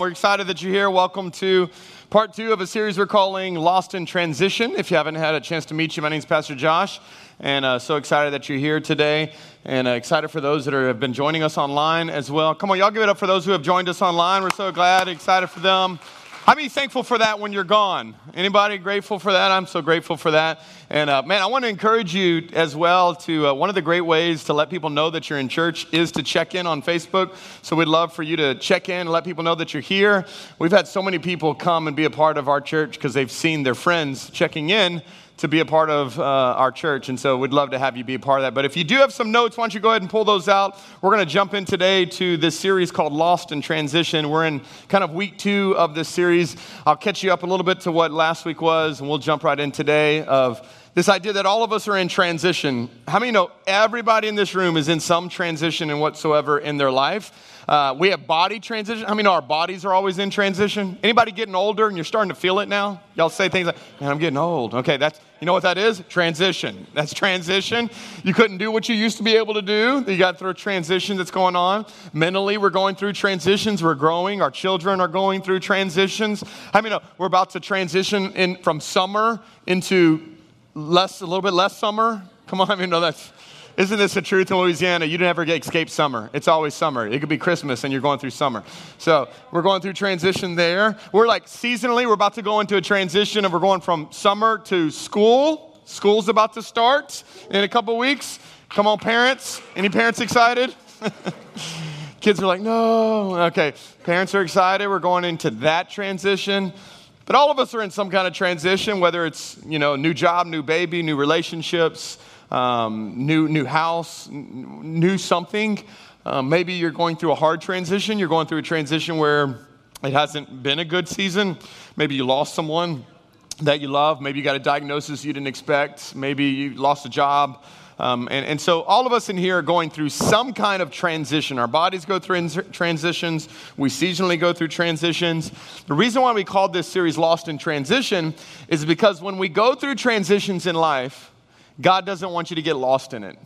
We're excited that you're here. Welcome to part two of a series we're calling Lost in Transition. If you haven't had a chance to meet you, my name is Pastor Josh, and uh, so excited that you're here today, and uh, excited for those that are, have been joining us online as well. Come on, y'all give it up for those who have joined us online. We're so glad, excited for them. How many thankful for that when you're gone? Anybody grateful for that? I'm so grateful for that. And uh, man, I want to encourage you as well to uh, one of the great ways to let people know that you're in church is to check in on Facebook. So we'd love for you to check in and let people know that you're here. We've had so many people come and be a part of our church because they've seen their friends checking in to be a part of uh, our church. And so we'd love to have you be a part of that. But if you do have some notes, why don't you go ahead and pull those out? We're going to jump in today to this series called Lost in Transition. We're in kind of week two of this series. I'll catch you up a little bit to what last week was, and we'll jump right in today of this idea that all of us are in transition. How many know everybody in this room is in some transition in whatsoever in their life? Uh, we have body transition. I mean, our bodies are always in transition? Anybody getting older and you're starting to feel it now? Y'all say things like, man, I'm getting old. Okay, that's, you know what that is? Transition. That's transition. You couldn't do what you used to be able to do. You got through a transition that's going on. Mentally, we're going through transitions. We're growing. Our children are going through transitions. I mean, we're about to transition in from summer into less, a little bit less summer. Come on, I mean, no, that's isn't this the truth in Louisiana? You never get escape summer. It's always summer. It could be Christmas and you're going through summer. So we're going through transition there. We're like seasonally, we're about to go into a transition and we're going from summer to school. School's about to start in a couple weeks. Come on, parents. Any parents excited? Kids are like, no. Okay, parents are excited. We're going into that transition. But all of us are in some kind of transition, whether it's, you know, new job, new baby, new relationships, um, new, new house, new something. Um, maybe you're going through a hard transition. You're going through a transition where it hasn't been a good season. Maybe you lost someone that you love. Maybe you got a diagnosis you didn't expect. Maybe you lost a job. Um, and, and so all of us in here are going through some kind of transition. Our bodies go through transitions. We seasonally go through transitions. The reason why we called this series Lost in Transition is because when we go through transitions in life, God doesn't want you to get lost in it.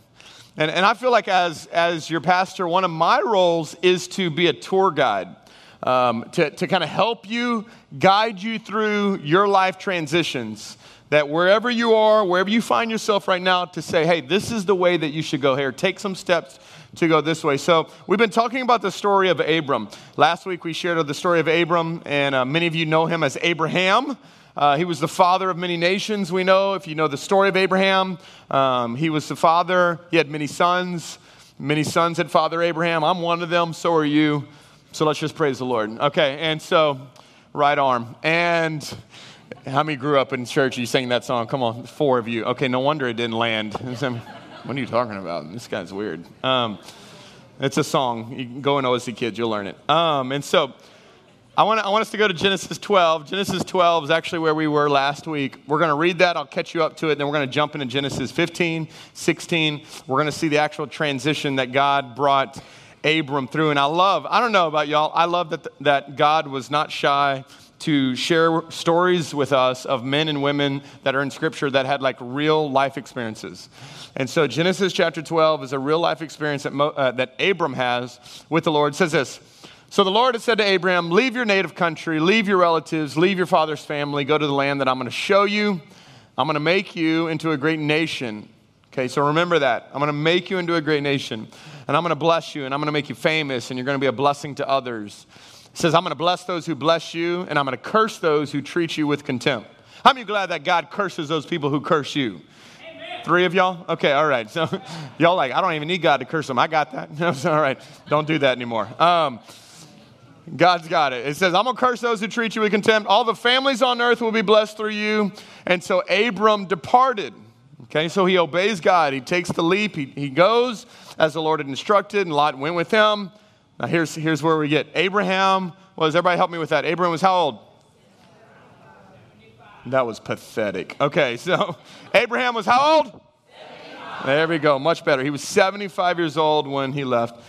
And, and I feel like, as, as your pastor, one of my roles is to be a tour guide, um, to, to kind of help you, guide you through your life transitions. That wherever you are, wherever you find yourself right now, to say, hey, this is the way that you should go here. Take some steps to go this way. So, we've been talking about the story of Abram. Last week, we shared the story of Abram, and uh, many of you know him as Abraham. Uh, he was the father of many nations, we know. If you know the story of Abraham, um, he was the father. He had many sons. Many sons had Father Abraham. I'm one of them, so are you. So let's just praise the Lord. Okay, and so, right arm. And how many grew up in church? You sang that song? Come on, four of you. Okay, no wonder it didn't land. what are you talking about? This guy's weird. Um, it's a song. You go and OSC kids, you'll learn it. Um, and so, I want, I want us to go to Genesis 12. Genesis 12 is actually where we were last week. We're going to read that. I'll catch you up to it. Then we're going to jump into Genesis 15, 16. We're going to see the actual transition that God brought Abram through. And I love, I don't know about y'all, I love that, that God was not shy to share stories with us of men and women that are in Scripture that had like real life experiences. And so Genesis chapter 12 is a real life experience that, Mo, uh, that Abram has with the Lord. It says this. So the Lord had said to Abraham, Leave your native country, leave your relatives, leave your father's family, go to the land that I'm going to show you. I'm going to make you into a great nation. Okay, so remember that. I'm going to make you into a great nation, and I'm going to bless you, and I'm going to make you famous, and you're going to be a blessing to others. It says, I'm going to bless those who bless you, and I'm going to curse those who treat you with contempt. How many glad that God curses those people who curse you? Three of y'all? Okay, all right. So y'all like, I don't even need God to curse them. I got that. all right. Don't do that anymore. Um, God's got it. It says, I'm going to curse those who treat you with contempt. All the families on earth will be blessed through you. And so Abram departed. Okay, so he obeys God. He takes the leap. He, he goes as the Lord had instructed, and Lot went with him. Now, here's, here's where we get Abraham was, everybody help me with that. Abraham was how old? That was pathetic. Okay, so Abraham was how old? There we go, much better. He was 75 years old when he left.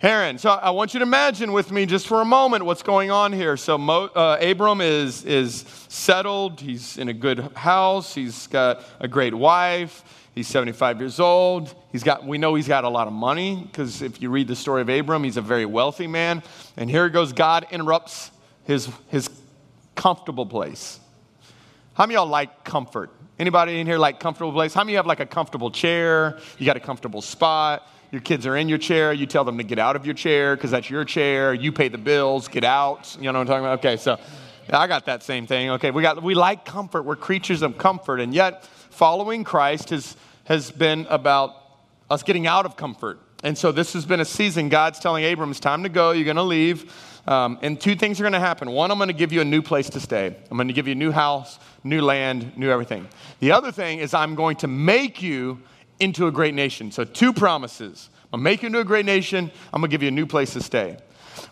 Haran. So I want you to imagine with me just for a moment what's going on here. So Mo, uh, Abram is, is settled. He's in a good house. He's got a great wife. He's 75 years old. He's got, we know he's got a lot of money because if you read the story of Abram, he's a very wealthy man. And here goes God interrupts his, his comfortable place. How many of y'all like comfort? Anybody in here like comfortable place? How many have like a comfortable chair? You got a comfortable spot? Your kids are in your chair. You tell them to get out of your chair because that's your chair. You pay the bills. Get out. You know what I'm talking about? Okay, so I got that same thing. Okay, we got we like comfort. We're creatures of comfort, and yet following Christ has has been about us getting out of comfort. And so this has been a season. God's telling Abram, it's time to go. You're going to leave. Um, and two things are going to happen. One, I'm going to give you a new place to stay. I'm going to give you a new house, new land, new everything. The other thing is I'm going to make you into a great nation. So two promises. I'm to make you into a great nation. I'm to give you a new place to stay.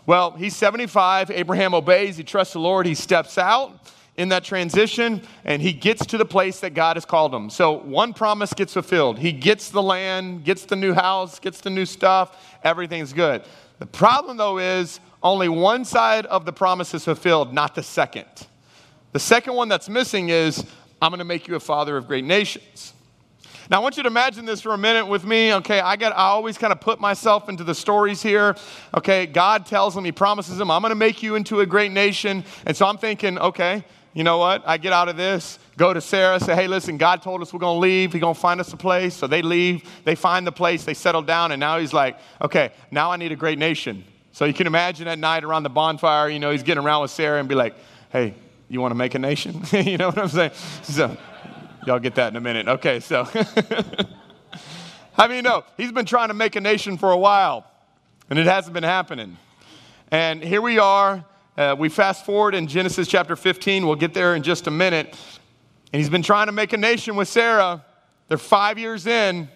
Well, he's 75. Abraham obeys. He trusts the Lord. He steps out in that transition and he gets to the place that God has called him. So one promise gets fulfilled. He gets the land, gets the new house, gets the new stuff, everything's good. The problem though is only one side of the promise is fulfilled, not the second. The second one that's missing is I'm going to make you a father of great nations. Now, I want you to imagine this for a minute with me. Okay, I got I always kind of put myself into the stories here. Okay, God tells him, He promises him, I'm going to make you into a great nation. And so I'm thinking, okay, you know what? I get out of this, go to Sarah, say, hey, listen, God told us we're going to leave. He's going to find us a place. So they leave, they find the place, they settle down, and now he's like, okay, now I need a great nation. So you can imagine at night around the bonfire, you know, he's getting around with Sarah and be like, hey, you want to make a nation? you know what I'm saying? So y'all get that in a minute. Okay, so how many know? He's been trying to make a nation for a while, and it hasn't been happening. And here we are uh, we fast forward in Genesis chapter 15. We'll get there in just a minute. And he's been trying to make a nation with Sarah. They're five years in,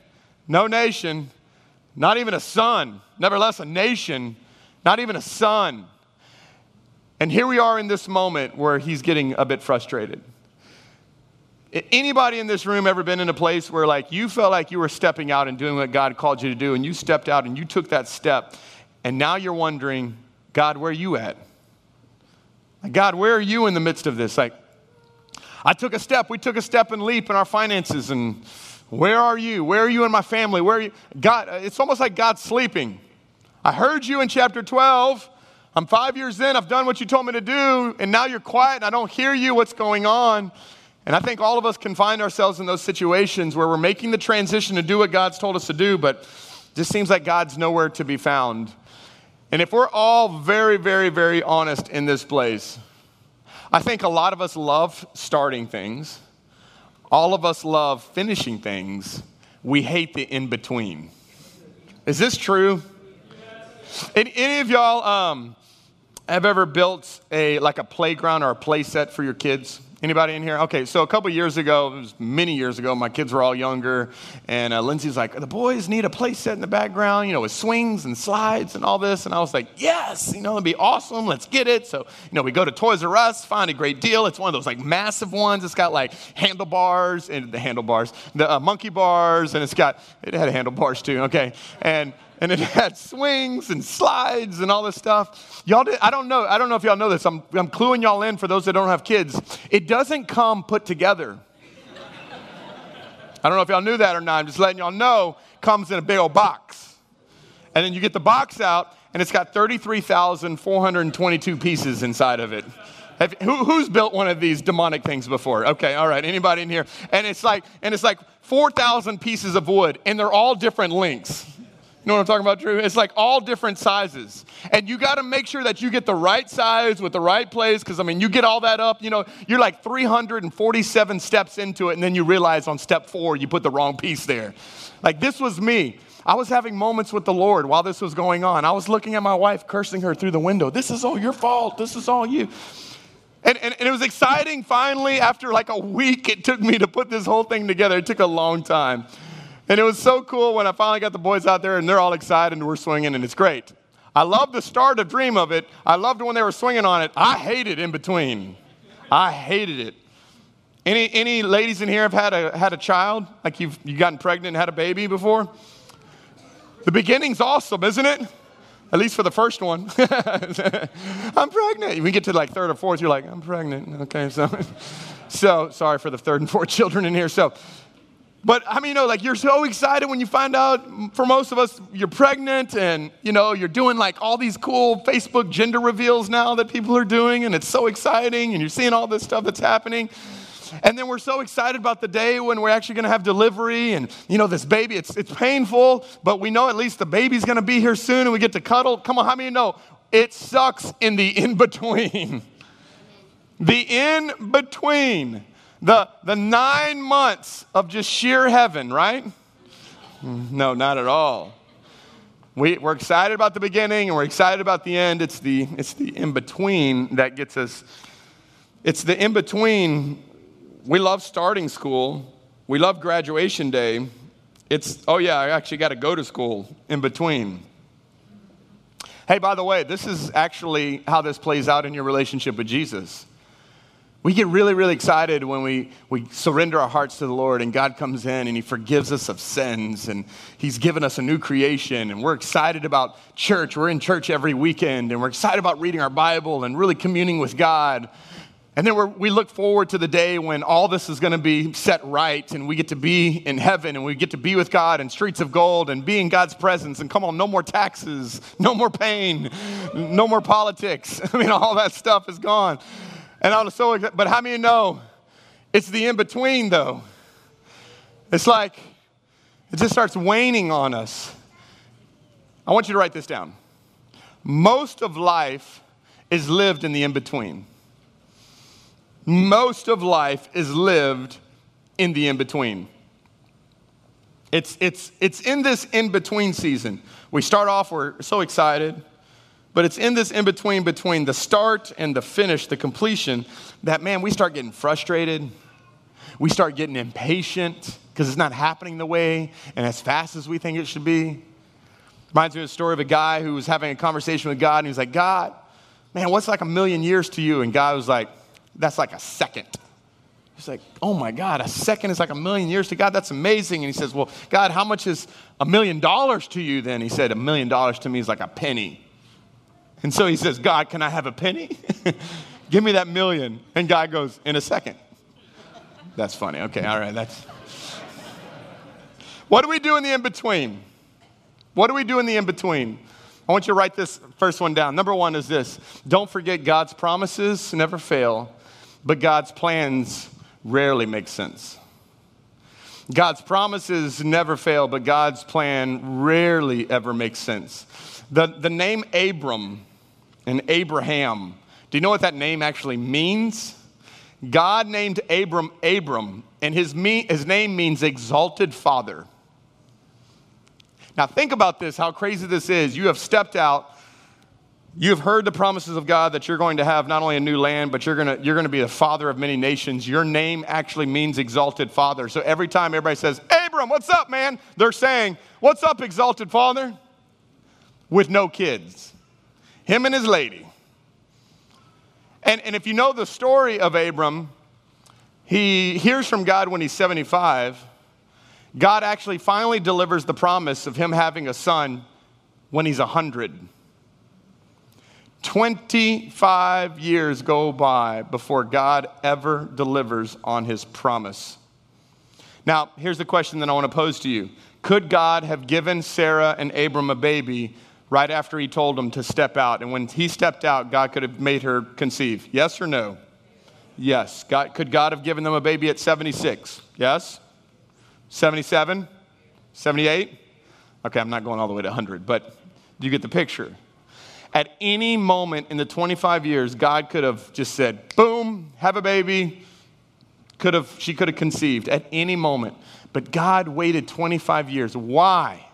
no nation, not even a son, nevertheless, a nation, not even a son. And here we are in this moment where he's getting a bit frustrated. Anybody in this room ever been in a place where like you felt like you were stepping out and doing what God called you to do and you stepped out and you took that step and now you're wondering, God, where are you at? God, where are you in the midst of this? Like, I took a step, we took a step and leap in our finances, and where are you? Where are you in my family? Where are you? God, uh, it's almost like God's sleeping. I heard you in chapter 12. I'm five years in, I've done what you told me to do, and now you're quiet and I don't hear you. What's going on? And I think all of us can find ourselves in those situations where we're making the transition to do what God's told us to do, but just seems like God's nowhere to be found. And if we're all very, very, very honest in this place, I think a lot of us love starting things. All of us love finishing things. We hate the in between. Is this true? Any, any of y'all um, have ever built a like a playground or a play set for your kids? Anybody in here? Okay, so a couple years ago, it was many years ago, my kids were all younger, and uh, Lindsay's like, the boys need a play set in the background, you know, with swings and slides and all this. And I was like, yes, you know, it'd be awesome. Let's get it. So, you know, we go to Toys R Us, find a great deal. It's one of those like massive ones. It's got like handlebars and the handlebars, the uh, monkey bars, and it's got, it had handlebars too, okay. And and it had swings and slides and all this stuff. Y'all, did, I don't know. I don't know if y'all know this. I'm, I'm cluing y'all in for those that don't have kids. It doesn't come put together. I don't know if y'all knew that or not. I'm just letting y'all know. Comes in a big old box, and then you get the box out, and it's got 33,422 pieces inside of it. Have, who, who's built one of these demonic things before? Okay, all right. Anybody in here? And it's like, and it's like 4,000 pieces of wood, and they're all different lengths. You know what I'm talking about, Drew? It's like all different sizes. And you got to make sure that you get the right size with the right place because, I mean, you get all that up, you know, you're like 347 steps into it, and then you realize on step four you put the wrong piece there. Like, this was me. I was having moments with the Lord while this was going on. I was looking at my wife, cursing her through the window. This is all your fault. This is all you. And, and, and, it was exciting finally after like a week it took me to put this whole thing together it took a long time and it was so cool when I finally got the boys out there and they're all excited and we're swinging and it's great. I loved the start of Dream of it. I loved when they were swinging on it. I hated in between. I hated it. Any, any ladies in here have had a, had a child? Like you've, you've gotten pregnant and had a baby before? The beginning's awesome, isn't it? At least for the first one. I'm pregnant. We get to like third or fourth, you're like, I'm pregnant. Okay, so, so sorry for the third and fourth children in here. So, But I mean, you know, like you're so excited when you find out, mm, for most of us, you're pregnant and, you know, you're doing like all these cool Facebook gender reveals now that people are doing, and it's so exciting, and you're seeing all this stuff that's happening. And then we're so excited about the day when we're actually going to have delivery and, you know, this baby, it's, it's painful, but we know at least the baby's going to be here soon and we get to cuddle. Come on, how many know it sucks in the in between? the in between. The, the nine months of just sheer heaven, right? No, not at all. We, we're excited about the beginning and we're excited about the end. It's the, it's the in between that gets us. It's the in between. We love starting school, we love graduation day. It's, oh yeah, I actually got to go to school in between. Hey, by the way, this is actually how this plays out in your relationship with Jesus. We get really, really excited when we, we surrender our hearts to the Lord and God comes in and He forgives us of sins and He's given us a new creation. And we're excited about church. We're in church every weekend and we're excited about reading our Bible and really communing with God. And then we look forward to the day when all this is going to be set right and we get to be in heaven and we get to be with God in streets of gold and be in God's presence. And come on, no more taxes, no more pain, no more politics. I mean, all that stuff is gone. And I was so, excited. but how many know it's the in between though? It's like it just starts waning on us. I want you to write this down. Most of life is lived in the in between. Most of life is lived in the in between. It's, it's, it's in this in between season. We start off, we're so excited. But it's in this in between, between the start and the finish, the completion, that man, we start getting frustrated. We start getting impatient because it's not happening the way and as fast as we think it should be. Reminds me of a story of a guy who was having a conversation with God and he was like, God, man, what's like a million years to you? And God was like, that's like a second. He's like, oh my God, a second is like a million years to God. That's amazing. And he says, well, God, how much is a million dollars to you then? He said, a million dollars to me is like a penny. And so he says, God, can I have a penny? Give me that million. And God goes, in a second. That's funny. Okay, all right. That's. What do we do in the in between? What do we do in the in between? I want you to write this first one down. Number one is this don't forget God's promises never fail, but God's plans rarely make sense. God's promises never fail, but God's plan rarely ever makes sense. The, the name Abram and Abraham. Do you know what that name actually means? God named Abram Abram, and his, me, his name means exalted father. Now, think about this how crazy this is. You have stepped out, you have heard the promises of God that you're going to have not only a new land, but you're going you're to be the father of many nations. Your name actually means exalted father. So every time everybody says, Abram, what's up, man? They're saying, What's up, exalted father? With no kids him and his lady. And, and if you know the story of Abram, he hears from God when he's 75. God actually finally delivers the promise of him having a son when he's 100. 25 years go by before God ever delivers on his promise. Now, here's the question that I want to pose to you Could God have given Sarah and Abram a baby right after he told him to step out. And when he stepped out, God could have made her conceive. Yes or no? Yes. God, could God have given them a baby at 76? Yes? 77? 78? Okay, I'm not going all the way to 100, but do you get the picture. At any moment in the 25 years, God could have just said, boom, have a baby. Could have, she could have conceived at any moment. But God waited 25 years. Why?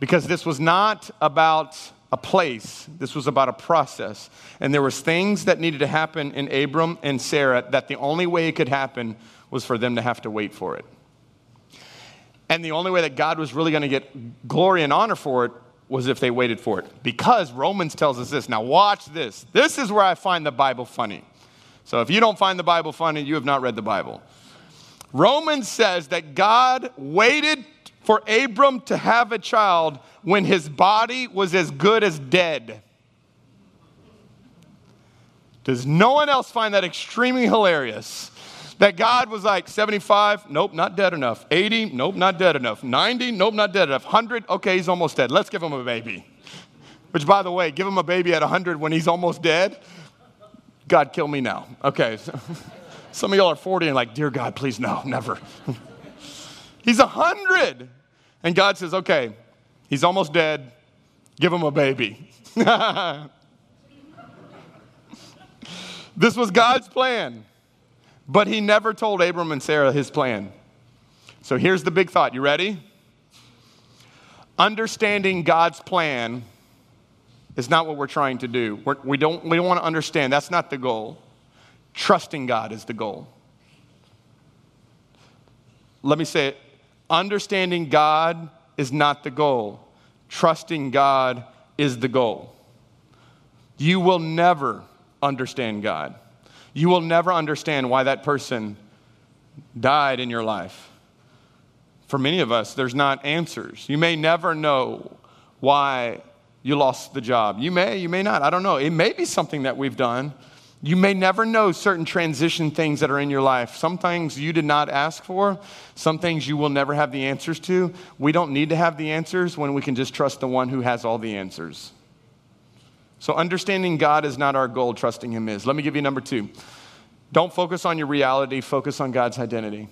Because this was not about a place. This was about a process. And there was things that needed to happen in abram and sarah that the only way it could happen was for them to have to wait for it. And the only way that god was really going to get glory and honor for it was if they waited for it. Because romans tells us this. Now watch this. This is where i find the bible funny. So if you don't find the bible funny you have not read the bible. Romans says that god waited for Abram to have a child when his body was as good as dead. Does no one else find that extremely hilarious? That God was like 75, nope, not dead enough. 80, nope, not dead enough. 90, nope, not dead enough. 100, okay, he's almost dead. Let's give him a baby. Which, by the way, give him a baby at 100 when he's almost dead. God, kill me now. Okay. Some of y'all are 40 and like, dear God, please, no, never. he's a 100. And God says, okay, he's almost dead. Give him a baby. this was God's plan. But he never told Abram and Sarah his plan. So here's the big thought. You ready? Understanding God's plan is not what we're trying to do. We're, we, don't, we don't want to understand. That's not the goal. Trusting God is the goal. Let me say it. Understanding God is not the goal. Trusting God is the goal. You will never understand God you will never understand why that person died in your life. For many of us, there's not answers. You may never know why you lost the job. You may, you may not. I don't know. It may be something that we've done. You may never know certain transition things that are in your life. Some things you did not ask for, some things you will never have the answers to. We don't need to have the answers when we can just trust the one who has all the answers. So, understanding God is not our goal, trusting Him is. Let me give you number two. Don't focus on your reality, focus on God's identity.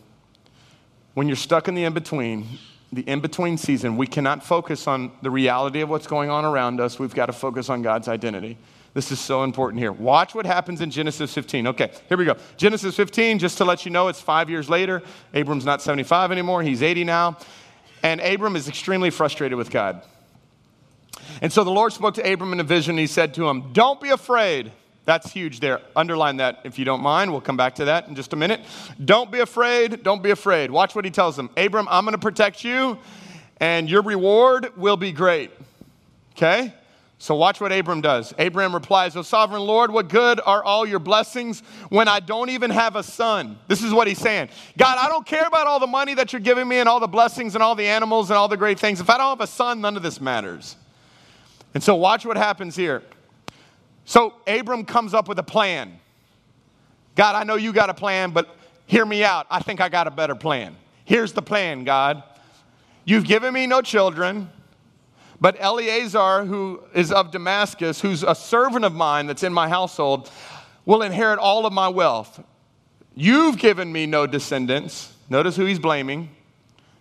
When you're stuck in the in between, the in between season, we cannot focus on the reality of what's going on around us. We've got to focus on God's identity. This is so important here. Watch what happens in Genesis 15. Okay, here we go. Genesis 15, just to let you know, it's five years later. Abram's not 75 anymore, he's 80 now. And Abram is extremely frustrated with God. And so the Lord spoke to Abram in a vision. and He said to him, Don't be afraid. That's huge there. Underline that if you don't mind. We'll come back to that in just a minute. Don't be afraid. Don't be afraid. Watch what he tells him Abram, I'm going to protect you, and your reward will be great. Okay? So watch what Abram does. Abram replies, O sovereign Lord, what good are all your blessings when I don't even have a son? This is what he's saying. God, I don't care about all the money that you're giving me and all the blessings and all the animals and all the great things. If I don't have a son, none of this matters. And so, watch what happens here. So, Abram comes up with a plan. God, I know you got a plan, but hear me out. I think I got a better plan. Here's the plan, God. You've given me no children, but Eleazar, who is of Damascus, who's a servant of mine that's in my household, will inherit all of my wealth. You've given me no descendants. Notice who he's blaming.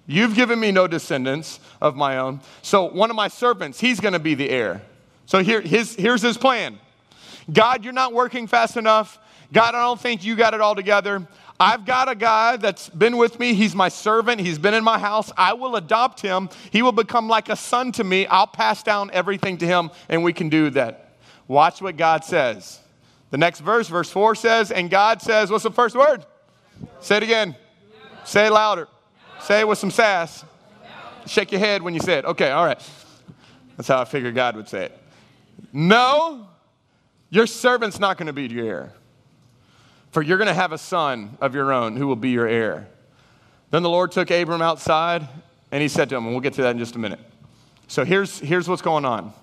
You've given me no descendants of my own. So one of my servants, he's going to be the heir. So here, his, here's his plan God, you're not working fast enough. God, I don't think you got it all together. I've got a guy that's been with me. He's my servant. He's been in my house. I will adopt him. He will become like a son to me. I'll pass down everything to him, and we can do that. Watch what God says. The next verse, verse 4 says, And God says, What's the first word? Say it again. Say it louder. Say it with some sass. Shake your head when you say it. Okay, all right. That's how I figured God would say it. No, your servant's not going to be your heir. For you're going to have a son of your own who will be your heir. Then the Lord took Abram outside and he said to him, and we'll get to that in just a minute. So here's, here's what's going on.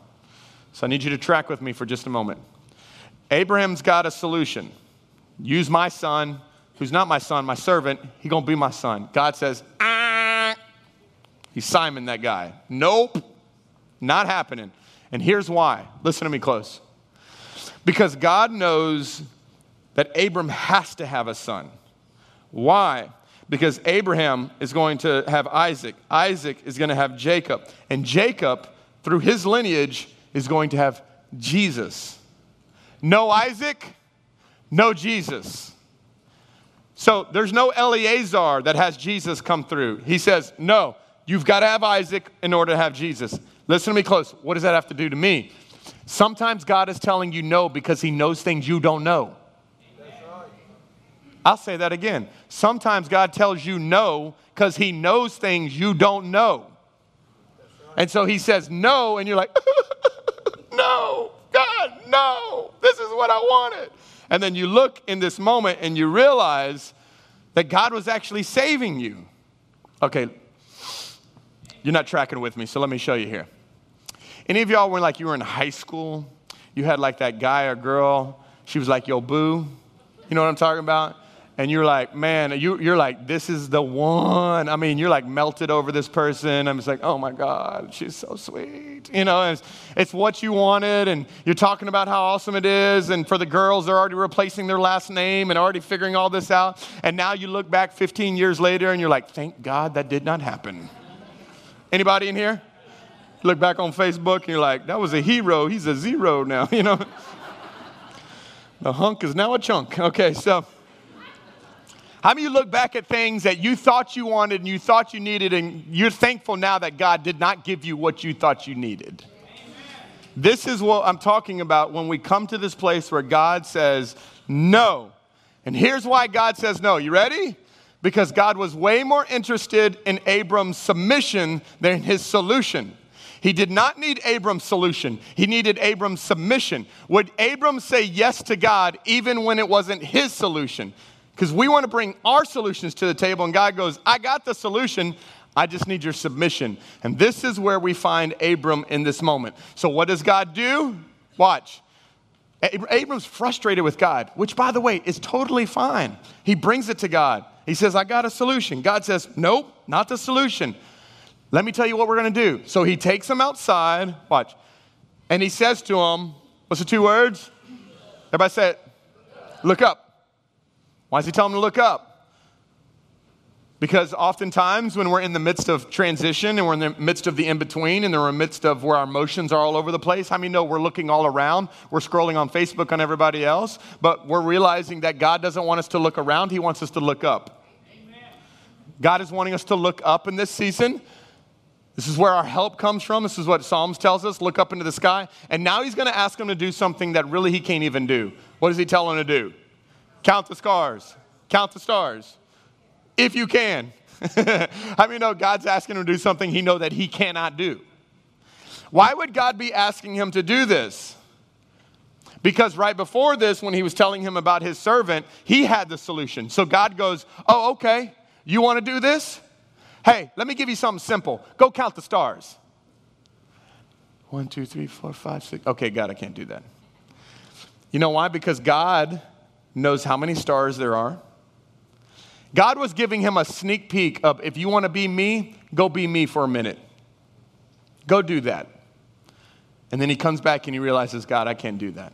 So I need you to track with me for just a moment. Abraham's got a solution. Use my son who's not my son, my servant, he gonna be my son. God says, ah. He's Simon, that guy. Nope, not happening. And here's why. Listen to me close. Because God knows that Abram has to have a son. Why? Because Abraham is going to have Isaac. Isaac is going to have Jacob. And Jacob, through his lineage, is going to have Jesus. No Isaac, no Jesus. So there's no Eleazar that has Jesus come through. He says, No, you've got to have Isaac in order to have Jesus. Listen to me close. What does that have to do to me? Sometimes God is telling you no because he knows things you don't know. I'll say that again. Sometimes God tells you no because he knows things you don't know. And so he says no, and you're like, no, God, no, this is what I wanted. And then you look in this moment and you realize that God was actually saving you. Okay, you're not tracking with me, so let me show you here. Any of y'all, when like you were in high school, you had like that guy or girl, she was like yo, boo. You know what I'm talking about? And you're like, man, you, you're like, this is the one. I mean, you're like melted over this person. I'm just like, oh my God, she's so sweet. You know, it's, it's what you wanted, and you're talking about how awesome it is. And for the girls, they're already replacing their last name and already figuring all this out. And now you look back 15 years later and you're like, thank God that did not happen. Anybody in here? Look back on Facebook and you're like, that was a hero. He's a zero now, you know? the hunk is now a chunk. Okay, so. How many you look back at things that you thought you wanted and you thought you needed, and you're thankful now that God did not give you what you thought you needed? This is what I'm talking about when we come to this place where God says no. And here's why God says no. You ready? Because God was way more interested in Abram's submission than his solution. He did not need Abram's solution. He needed Abram's submission. Would Abram say yes to God even when it wasn't his solution? Because we want to bring our solutions to the table, and God goes, I got the solution. I just need your submission. And this is where we find Abram in this moment. So, what does God do? Watch. Abram's frustrated with God, which, by the way, is totally fine. He brings it to God. He says, I got a solution. God says, Nope, not the solution. Let me tell you what we're going to do. So he takes him outside, watch, and he says to him, What's the two words? Everybody say it. Look up. Why does he tell him to look up? Because oftentimes, when we're in the midst of transition and we're in the midst of the in between and we're in the midst of where our emotions are all over the place, how many know we're looking all around? We're scrolling on Facebook on everybody else, but we're realizing that God doesn't want us to look around, He wants us to look up. Amen. God is wanting us to look up in this season. This is where our help comes from. This is what Psalms tells us look up into the sky. And now He's going to ask him to do something that really He can't even do. What does He tell him to do? Count the scars. Count the stars. If you can. How many know God's asking him to do something he know that he cannot do? Why would God be asking him to do this? Because right before this, when he was telling him about his servant, he had the solution. So God goes, Oh, okay, you want to do this? Hey, let me give you something simple. Go count the stars. One, two, three, four, five, six. Okay, God, I can't do that. You know why? Because God knows how many stars there are. God was giving him a sneak peek of if you want to be me, go be me for a minute. Go do that. And then he comes back and he realizes, God, I can't do that.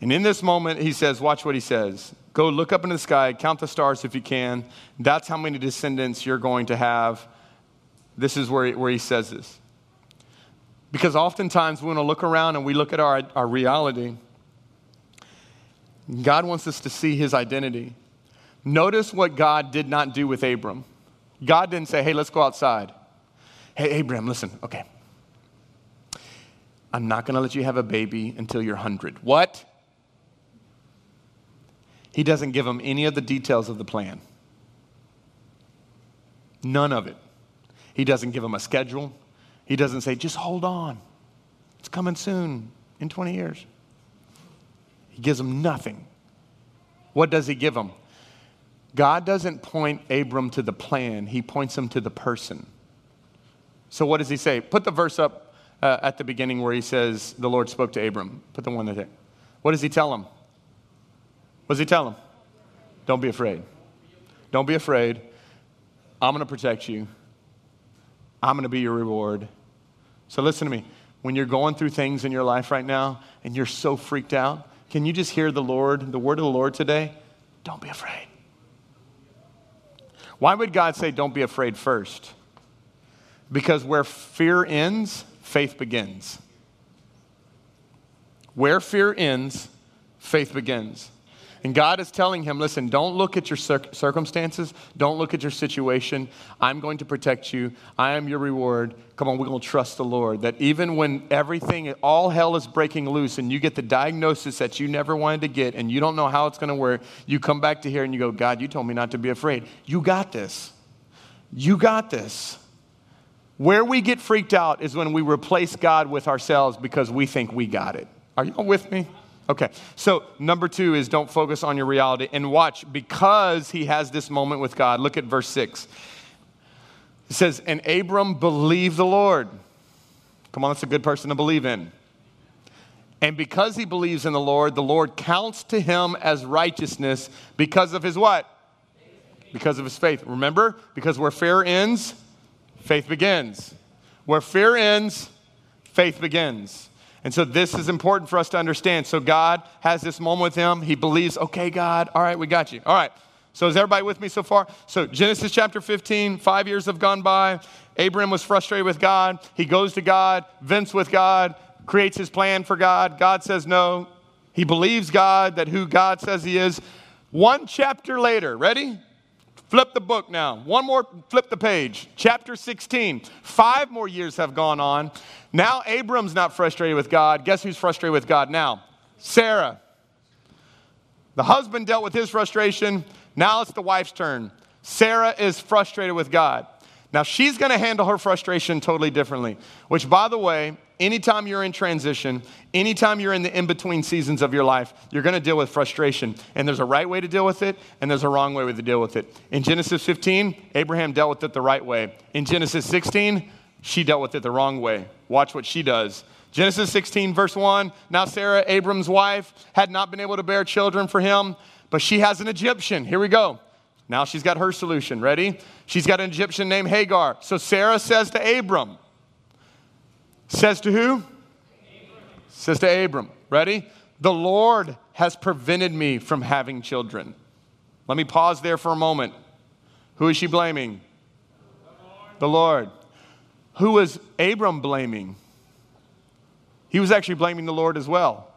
And in this moment, he says, Watch what he says. Go look up into the sky, count the stars if you can. That's how many descendants you're going to have. This is where he, where he says this. Because oftentimes we want to look around and we look at our, our reality God wants us to see his identity. Notice what God did not do with Abram. God didn't say, hey, let's go outside. Hey, Abram, listen, okay. I'm not going to let you have a baby until you're 100. What? He doesn't give him any of the details of the plan. None of it. He doesn't give him a schedule. He doesn't say, just hold on. It's coming soon in 20 years. He gives them nothing. What does he give them? God doesn't point Abram to the plan, he points him to the person. So, what does he say? Put the verse up uh, at the beginning where he says, The Lord spoke to Abram. Put the one there. What does he tell him? What does he tell him? Don't be afraid. Don't be afraid. I'm going to protect you. I'm going to be your reward. So, listen to me. When you're going through things in your life right now and you're so freaked out, can you just hear the Lord, the word of the Lord today? Don't be afraid. Why would God say, don't be afraid first? Because where fear ends, faith begins. Where fear ends, faith begins. And God is telling him, listen, don't look at your circumstances. Don't look at your situation. I'm going to protect you. I am your reward. Come on, we're going to trust the Lord. That even when everything, all hell is breaking loose and you get the diagnosis that you never wanted to get and you don't know how it's going to work, you come back to here and you go, God, you told me not to be afraid. You got this. You got this. Where we get freaked out is when we replace God with ourselves because we think we got it. Are you with me? Okay, so number two is don't focus on your reality and watch because he has this moment with God. Look at verse six. It says, And Abram believed the Lord. Come on, that's a good person to believe in. And because he believes in the Lord, the Lord counts to him as righteousness because of his what? Because of his faith. Remember? Because where fear ends, faith begins. Where fear ends, faith begins. And so this is important for us to understand. So God has this moment with him. He believes, okay, God, all right, we got you. All right. So is everybody with me so far? So Genesis chapter 15, five years have gone by. Abraham was frustrated with God. He goes to God, vents with God, creates his plan for God. God says no. He believes God, that who God says he is. One chapter later, ready? Flip the book now. One more, flip the page. Chapter 16. Five more years have gone on. Now Abram's not frustrated with God. Guess who's frustrated with God now? Sarah. The husband dealt with his frustration. Now it's the wife's turn. Sarah is frustrated with God. Now she's going to handle her frustration totally differently, which, by the way, anytime you're in transition, anytime you're in the in between seasons of your life, you're going to deal with frustration. And there's a right way to deal with it, and there's a wrong way to deal with it. In Genesis 15, Abraham dealt with it the right way. In Genesis 16, she dealt with it the wrong way. Watch what she does. Genesis 16, verse 1 Now Sarah, Abram's wife, had not been able to bear children for him but she has an Egyptian. Here we go. Now she's got her solution. Ready? She's got an Egyptian named Hagar. So Sarah says to Abram, says to who? Abram. Says to Abram. Ready? The Lord has prevented me from having children. Let me pause there for a moment. Who is she blaming? The Lord. The Lord. Abram blaming? He was actually blaming the Lord as well.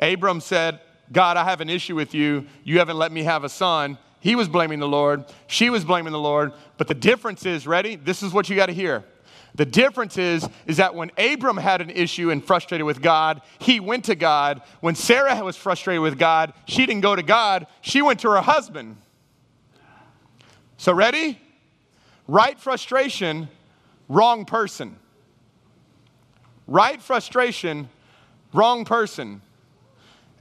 Abram said, God, I have an issue with you. You haven't let me have a son. He was blaming the Lord. She was blaming the Lord. But the difference is, ready? This is what you got to hear. The difference is, is that when Abram had an issue and frustrated with God, he went to God. When Sarah was frustrated with God, she didn't go to God, she went to her husband. So, ready? Right frustration, wrong person. Right frustration, wrong person.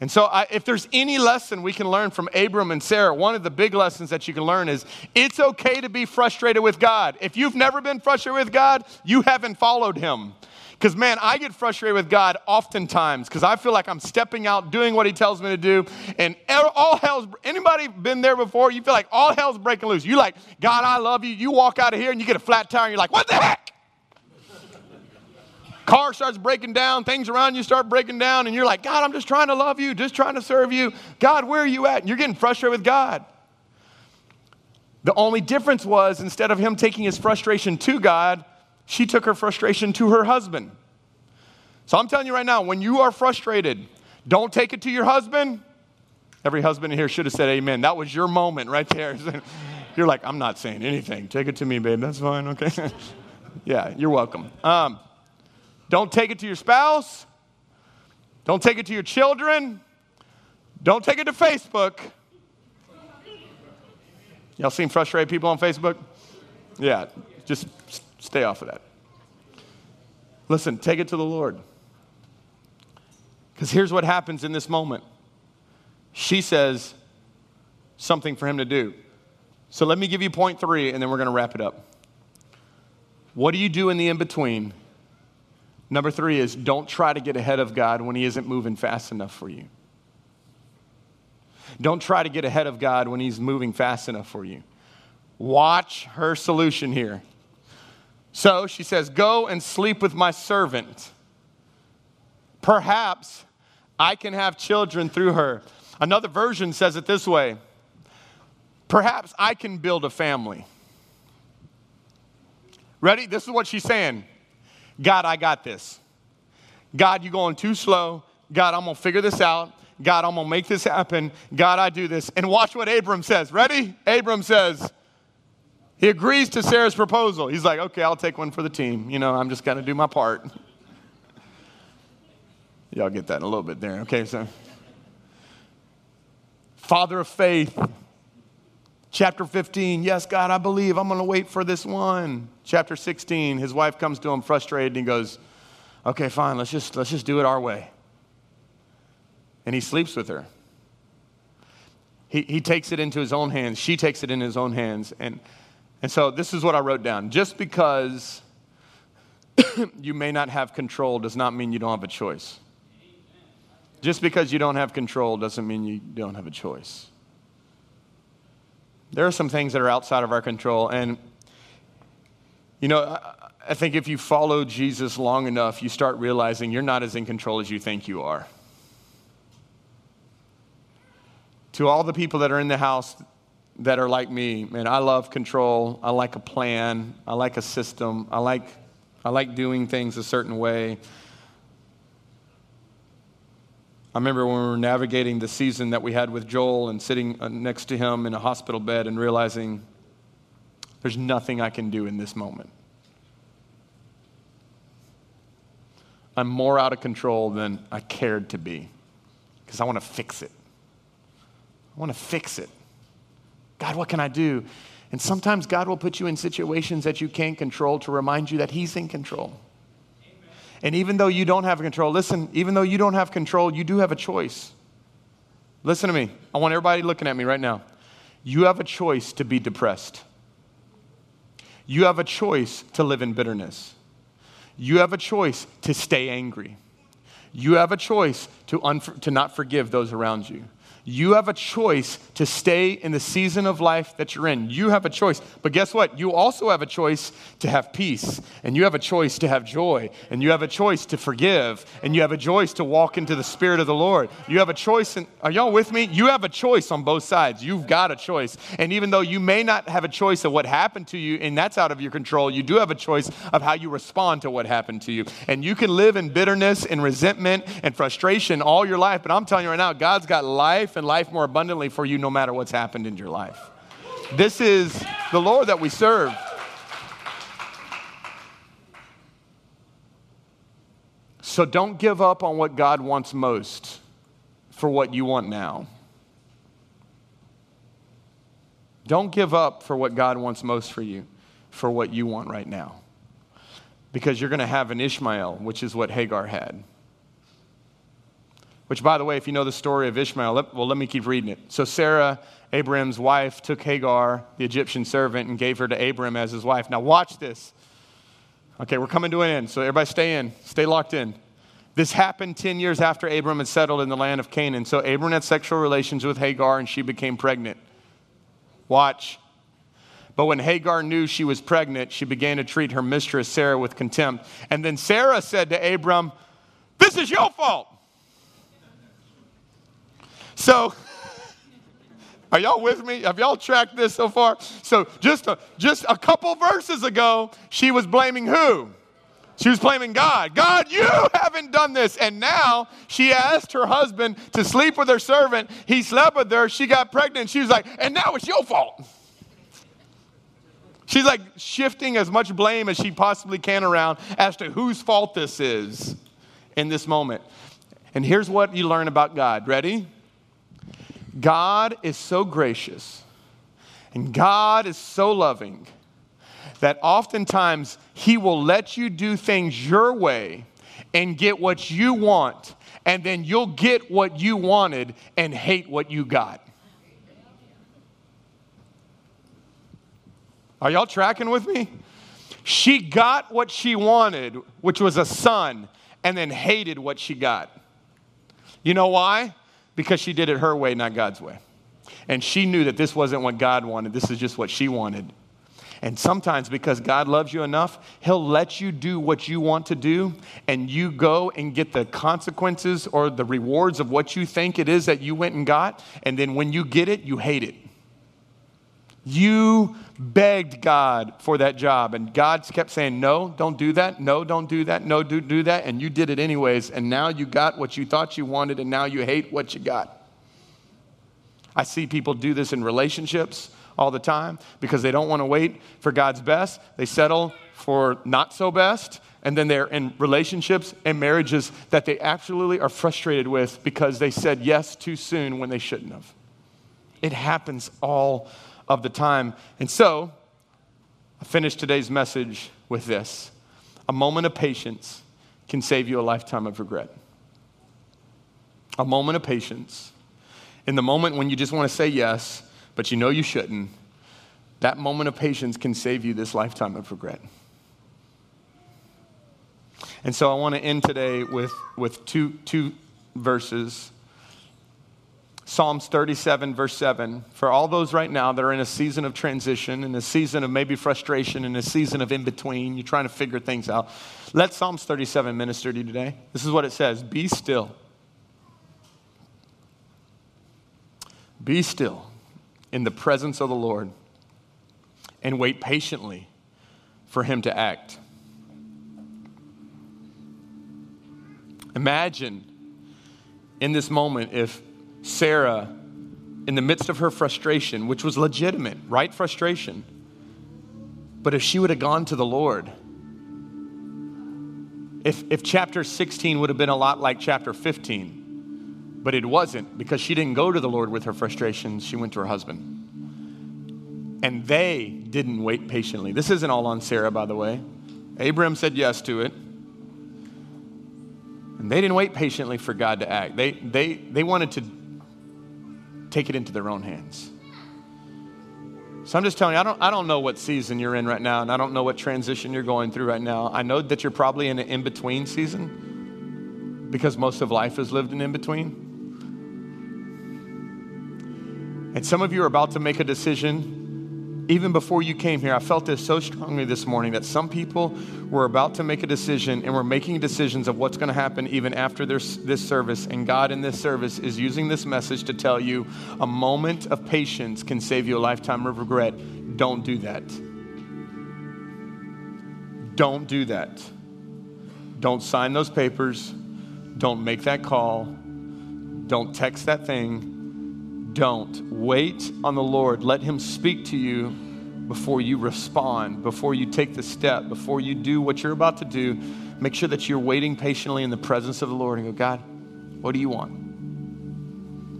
And so, I, if there's any lesson we can learn from Abram and Sarah, one of the big lessons that you can learn is it's okay to be frustrated with God. If you've never been frustrated with God, you haven't followed Him. Because, man, I get frustrated with God oftentimes because I feel like I'm stepping out, doing what He tells me to do, and all hell's, anybody been there before? You feel like all hell's breaking loose. You like, God, I love you. You walk out of here and you get a flat tire and you're like, what the heck? Car starts breaking down, things around you start breaking down, and you're like, God, I'm just trying to love you, just trying to serve you. God, where are you at? And you're getting frustrated with God. The only difference was instead of him taking his frustration to God, she took her frustration to her husband. So I'm telling you right now, when you are frustrated, don't take it to your husband. Every husband in here should have said amen. That was your moment right there. You're like, I'm not saying anything. Take it to me, babe. That's fine, okay? yeah, you're welcome. Um, don't take it to your spouse. Don't take it to your children. Don't take it to Facebook. Y'all seen frustrated people on Facebook? Yeah, just stay off of that. Listen, take it to the Lord. Because here's what happens in this moment she says something for him to do. So let me give you point three, and then we're going to wrap it up. What do you do in the in between Number three is don't try to get ahead of God when He isn't moving fast enough for you. Don't try to get ahead of God when He's moving fast enough for you. Watch her solution here. So she says, Go and sleep with my servant. Perhaps I can have children through her. Another version says it this way Perhaps I can build a family. Ready? This is what she's saying. God, I got this. God, you're going too slow. God, I'm going to figure this out. God, I'm going to make this happen. God, I do this. And watch what Abram says. Ready? Abram says, he agrees to Sarah's proposal. He's like, okay, I'll take one for the team. You know, I'm just going to do my part. Y'all get that in a little bit there. Okay, so. Father of faith. Chapter 15, yes, God, I believe. I'm going to wait for this one. Chapter 16, his wife comes to him frustrated and he goes, Okay, fine, let's just, let's just do it our way. And he sleeps with her. He, he takes it into his own hands. She takes it in his own hands. And, and so this is what I wrote down. Just because you may not have control does not mean you don't have a choice. Just because you don't have control doesn't mean you don't have a choice. There are some things that are outside of our control. And, you know, I think if you follow Jesus long enough, you start realizing you're not as in control as you think you are. To all the people that are in the house that are like me, man, I love control. I like a plan. I like a system. I like, I like doing things a certain way. I remember when we were navigating the season that we had with Joel and sitting uh, next to him in a hospital bed and realizing there's nothing I can do in this moment. I'm more out of control than I cared to be because I want to fix it. I want to fix it. God, what can I do? And sometimes God will put you in situations that you can't control to remind you that He's in control. And even though you don't have control, listen, even though you don't have control, you do have a choice. Listen to me. I want everybody looking at me right now. You have a choice to be depressed. You have a choice to live in bitterness. You have a choice to stay angry. You have a choice to, to not forgive those around you. You have a choice to stay in the season of life that you're in. You have a choice. But guess what? You also have a choice to have peace, and you have a choice to have joy, and you have a choice to forgive, and you have a choice to walk into the Spirit of the Lord. You have a choice. And are y'all with me? You have a choice on both sides. You've got a choice. And even though you may not have a choice of what happened to you, and that's out of your control, you do have a choice of how you respond to what happened to you. And you can live in bitterness and resentment and frustration all your life. But I'm telling you right now, God's got life life and life more abundantly for you no matter what's happened in your life. This is the Lord that we serve. So don't give up on what God wants most for what you want now. Don't give up for what God wants most for you for what you want right now. Because you're going to have an Ishmael, which is what Hagar had. Which, by the way, if you know the story of Ishmael, let, well, let me keep reading it. So, Sarah, Abraham's wife, took Hagar, the Egyptian servant, and gave her to Abram as his wife. Now, watch this. Okay, we're coming to an end, so everybody stay in, stay locked in. This happened 10 years after Abram had settled in the land of Canaan. So, Abram had sexual relations with Hagar, and she became pregnant. Watch. But when Hagar knew she was pregnant, she began to treat her mistress, Sarah, with contempt. And then Sarah said to Abram, This is your fault. So, are y'all with me? Have y'all tracked this so far? So, just a, just a couple verses ago, she was blaming who? She was blaming God. God, you haven't done this. And now she asked her husband to sleep with her servant. He slept with her. She got pregnant. She was like, and now it's your fault. She's like shifting as much blame as she possibly can around as to whose fault this is in this moment. And here's what you learn about God. Ready? God is so gracious and God is so loving that oftentimes He will let you do things your way and get what you want, and then you'll get what you wanted and hate what you got. Are y'all tracking with me? She got what she wanted, which was a son, and then hated what she got. You know why? Because she did it her way, not God's way. And she knew that this wasn't what God wanted, this is just what she wanted. And sometimes, because God loves you enough, He'll let you do what you want to do, and you go and get the consequences or the rewards of what you think it is that you went and got. And then when you get it, you hate it. You begged God for that job, and God kept saying, No, don't do that. No, don't do that. No, do, do that. And you did it anyways, and now you got what you thought you wanted, and now you hate what you got. I see people do this in relationships all the time because they don't want to wait for God's best. They settle for not so best, and then they're in relationships and marriages that they absolutely are frustrated with because they said yes too soon when they shouldn't have. It happens all of the time. And so, I finish today's message with this a moment of patience can save you a lifetime of regret. A moment of patience. In the moment when you just want to say yes, but you know you shouldn't, that moment of patience can save you this lifetime of regret. And so I want to end today with, with two, two verses. Psalms 37, verse 7. For all those right now that are in a season of transition, in a season of maybe frustration, in a season of in between, you're trying to figure things out, let Psalms 37 minister to you today. This is what it says Be still. Be still in the presence of the Lord and wait patiently for him to act. Imagine in this moment if Sarah, in the midst of her frustration, which was legitimate, right frustration, but if she would have gone to the Lord, if, if chapter 16 would have been a lot like chapter 15, but it wasn't because she didn't go to the Lord with her frustrations, she went to her husband. And they didn't wait patiently. This isn't all on Sarah, by the way. Abraham said yes to it. And they didn't wait patiently for God to act. They, they, they wanted to take it into their own hands. So I'm just telling you, I don't, I don't know what season you're in right now, and I don't know what transition you're going through right now. I know that you're probably in an in between season because most of life is lived in in between. And some of you are about to make a decision even before you came here, I felt this so strongly this morning that some people were about to make a decision and were making decisions of what's going to happen even after this, this service. And God in this service is using this message to tell you a moment of patience can save you a lifetime of regret. Don't do that. Don't do that. Don't sign those papers. Don't make that call. Don't text that thing don't. Wait on the Lord. Let Him speak to you before you respond, before you take the step, before you do what you're about to do. Make sure that you're waiting patiently in the presence of the Lord and go, God, what do you want?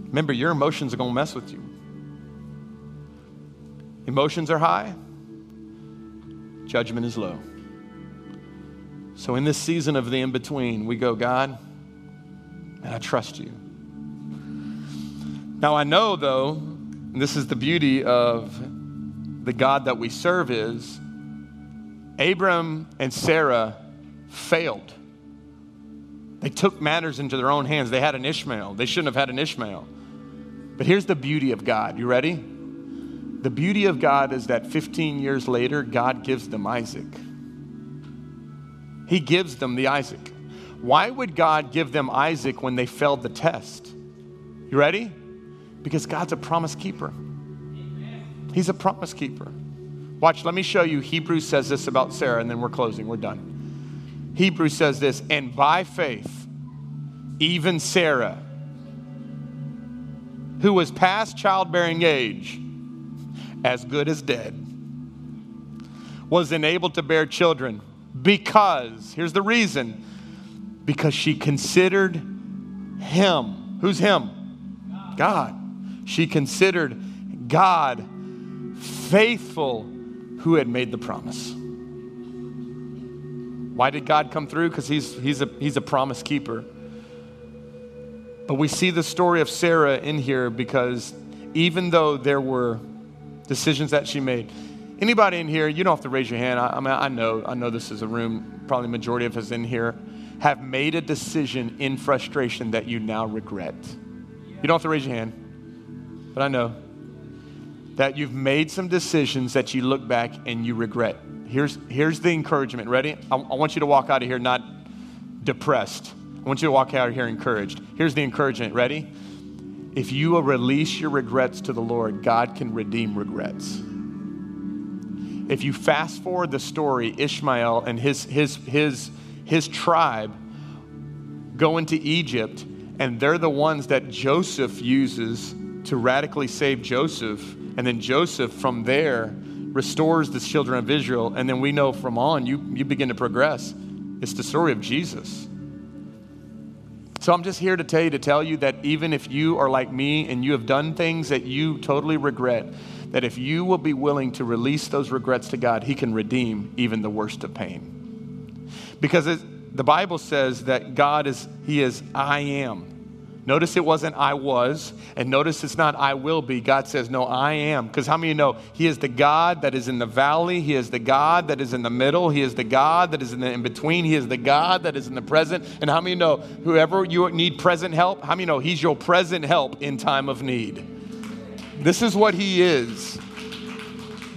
Remember, your emotions are going to mess with you. Emotions are high, judgment is low. So, in this season of the in between, we go, God, and I trust you. Now, I know, though, and this is the beauty of the God that we serve is Abram and Sarah failed. They took matters into their own hands. They had an Ishmael. They shouldn't have had an Ishmael. But here's the beauty of God. You ready? The beauty of God is that 15 years later, God gives them Isaac. He gives them the Isaac. Why would God give them Isaac when they failed the test? You ready? Because God's a promise keeper. He's a promise keeper. Watch, let me show you. Hebrews says this about Sarah, and then we're closing. We're done. Hebrews says this, and by faith, even Sarah, who was past childbearing age, as good as dead, was enabled to bear children because, here's the reason, because she considered him. Who's him? God. She considered God faithful who had made the promise. Why did God come through? Because he's, he's, a, he's a promise keeper. But we see the story of Sarah in here because even though there were decisions that she made, anybody in here, you don't have to raise your hand. I, I mean, I know, I know this is a room, probably majority of us in here, have made a decision in frustration that you now regret. You don't have to raise your hand, but I know that you've made some decisions that you look back and you regret. Here's, here's the encouragement. Ready? I, I want you to walk out of here not depressed. I want you to walk out of here encouraged. Here's the encouragement. Ready? If you will release your regrets to the Lord, God can redeem regrets. If you fast forward the story, Ishmael and his, his, his, his tribe go into Egypt, and they're the ones that Joseph uses to radically save Joseph and then Joseph, from there, restores the children of Israel. And then we know from on, you, you begin to progress. It's the story of Jesus. So I'm just here to tell you to tell you that even if you are like me and you have done things that you totally regret, that if you will be willing to release those regrets to God, He can redeem even the worst of pain. Because it, the Bible says that God is, He is I am. Notice it wasn't I was, and notice it's not I will be. God says, No, I am. Because how many know He is the God that is in the valley, He is the God that is in the middle, He is the God that is in the in between, He is the God that is in the present. And how many know whoever you need present help, how many know He's your present help in time of need? This is what He is.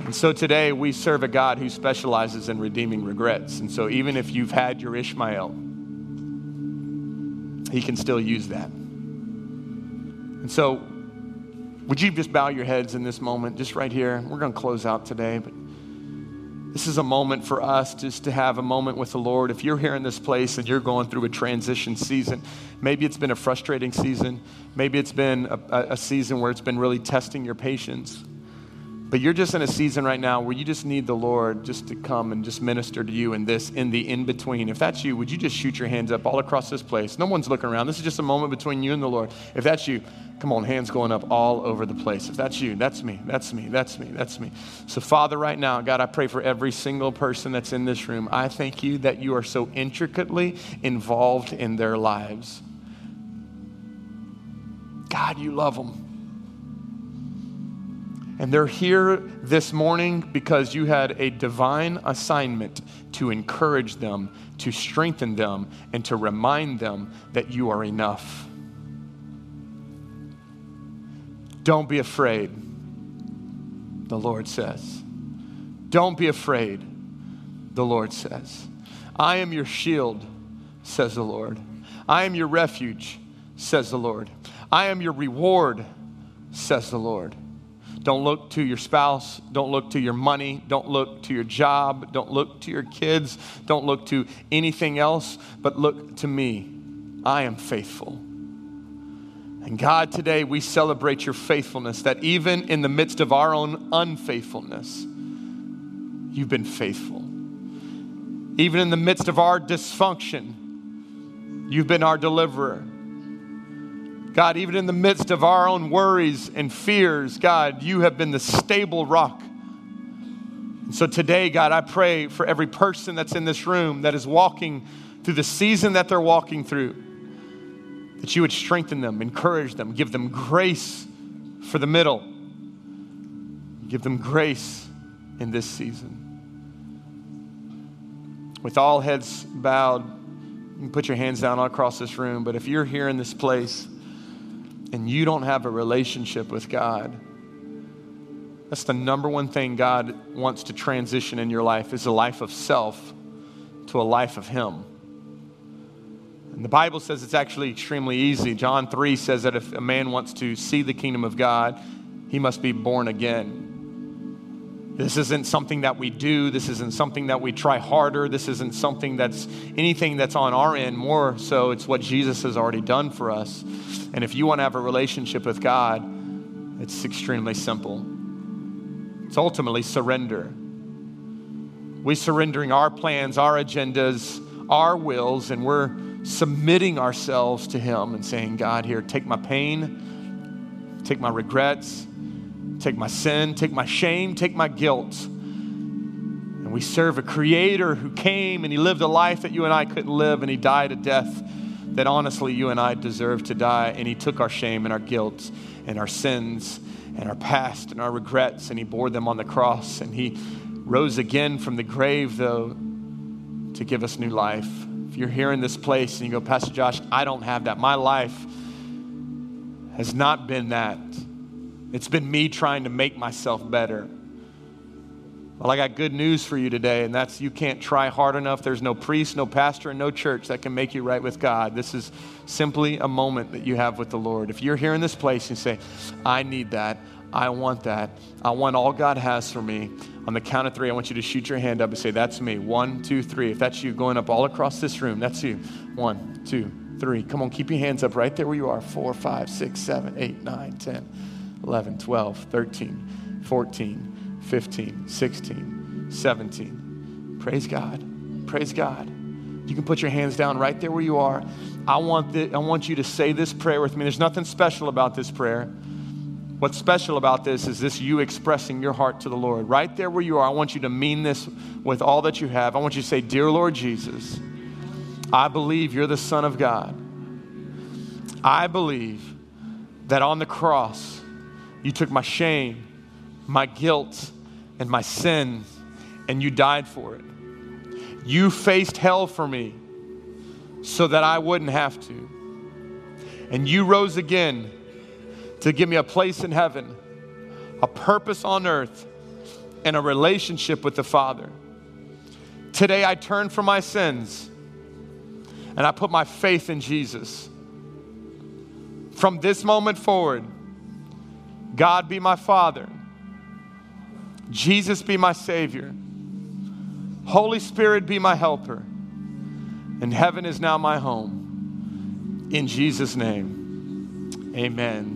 And so today we serve a God who specializes in redeeming regrets. And so even if you've had your Ishmael, He can still use that. And so, would you just bow your heads in this moment, just right here? We're going to close out today, but this is a moment for us just to have a moment with the Lord. If you're here in this place and you're going through a transition season, maybe it's been a frustrating season, maybe it's been a, a season where it's been really testing your patience. But you're just in a season right now where you just need the Lord just to come and just minister to you in this, in the in between. If that's you, would you just shoot your hands up all across this place? No one's looking around. This is just a moment between you and the Lord. If that's you, come on, hands going up all over the place. If that's you, that's me, that's me, that's me, that's me. So, Father, right now, God, I pray for every single person that's in this room. I thank you that you are so intricately involved in their lives. God, you love them. And they're here this morning because you had a divine assignment to encourage them, to strengthen them, and to remind them that you are enough. Don't be afraid, the Lord says. Don't be afraid, the Lord says. I am your shield, says the Lord. I am your refuge, says the Lord. I am your reward, says the Lord. Don't look to your spouse. Don't look to your money. Don't look to your job. Don't look to your kids. Don't look to anything else, but look to me. I am faithful. And God, today we celebrate your faithfulness, that even in the midst of our own unfaithfulness, you've been faithful. Even in the midst of our dysfunction, you've been our deliverer. God, even in the midst of our own worries and fears, God, you have been the stable rock. And so today, God, I pray for every person that's in this room that is walking through the season that they're walking through, that you would strengthen them, encourage them, give them grace for the middle, give them grace in this season. With all heads bowed, you can put your hands down all across this room, but if you're here in this place, and you don't have a relationship with God, that's the number one thing God wants to transition in your life is a life of self to a life of Him. And the Bible says it's actually extremely easy. John 3 says that if a man wants to see the kingdom of God, he must be born again. This isn't something that we do. This isn't something that we try harder. This isn't something that's anything that's on our end. More so, it's what Jesus has already done for us. And if you want to have a relationship with God, it's extremely simple. It's ultimately surrender. We're surrendering our plans, our agendas, our wills, and we're submitting ourselves to Him and saying, God, here, take my pain, take my regrets, take my sin, take my shame, take my guilt. And we serve a creator who came and he lived a life that you and I couldn't live, and he died a death that honestly you and I deserve to die. And he took our shame and our guilt and our sins and our past and our regrets, and he bore them on the cross. And he rose again from the grave, though, to give us new life. If you're here in this place and you go, Pastor Josh, I don't have that. My life has not been that. It's been me trying to make myself better. Well, I got good news for you today, and that's you can't try hard enough. There's no priest, no pastor, and no church that can make you right with God. This is simply a moment that you have with the Lord. If you're here in this place and say, I need that, I want that, I want all God has for me, on the count of three, I want you to shoot your hand up and say, That's me. One, two, three. If that's you going up all across this room, that's you. One, two, three. Come on, keep your hands up right there where you are. Four, five, six, seven, eight, nine, ten. 11, 12, 13, 14, 15, 16, 17. Praise God. Praise God. You can put your hands down right there where you are. I want, the, I want you to say this prayer with me. There's nothing special about this prayer. What's special about this is this you expressing your heart to the Lord. Right there where you are, I want you to mean this with all that you have. I want you to say, Dear Lord Jesus, I believe you're the Son of God. I believe that on the cross, you took my shame, my guilt, and my sin, and you died for it. You faced hell for me so that I wouldn't have to. And you rose again to give me a place in heaven, a purpose on earth, and a relationship with the Father. Today I turn from my sins and I put my faith in Jesus. From this moment forward, God be my Father, Jesus be my Savior, Holy Spirit be my helper, and heaven is now my home. In Jesus' name, amen.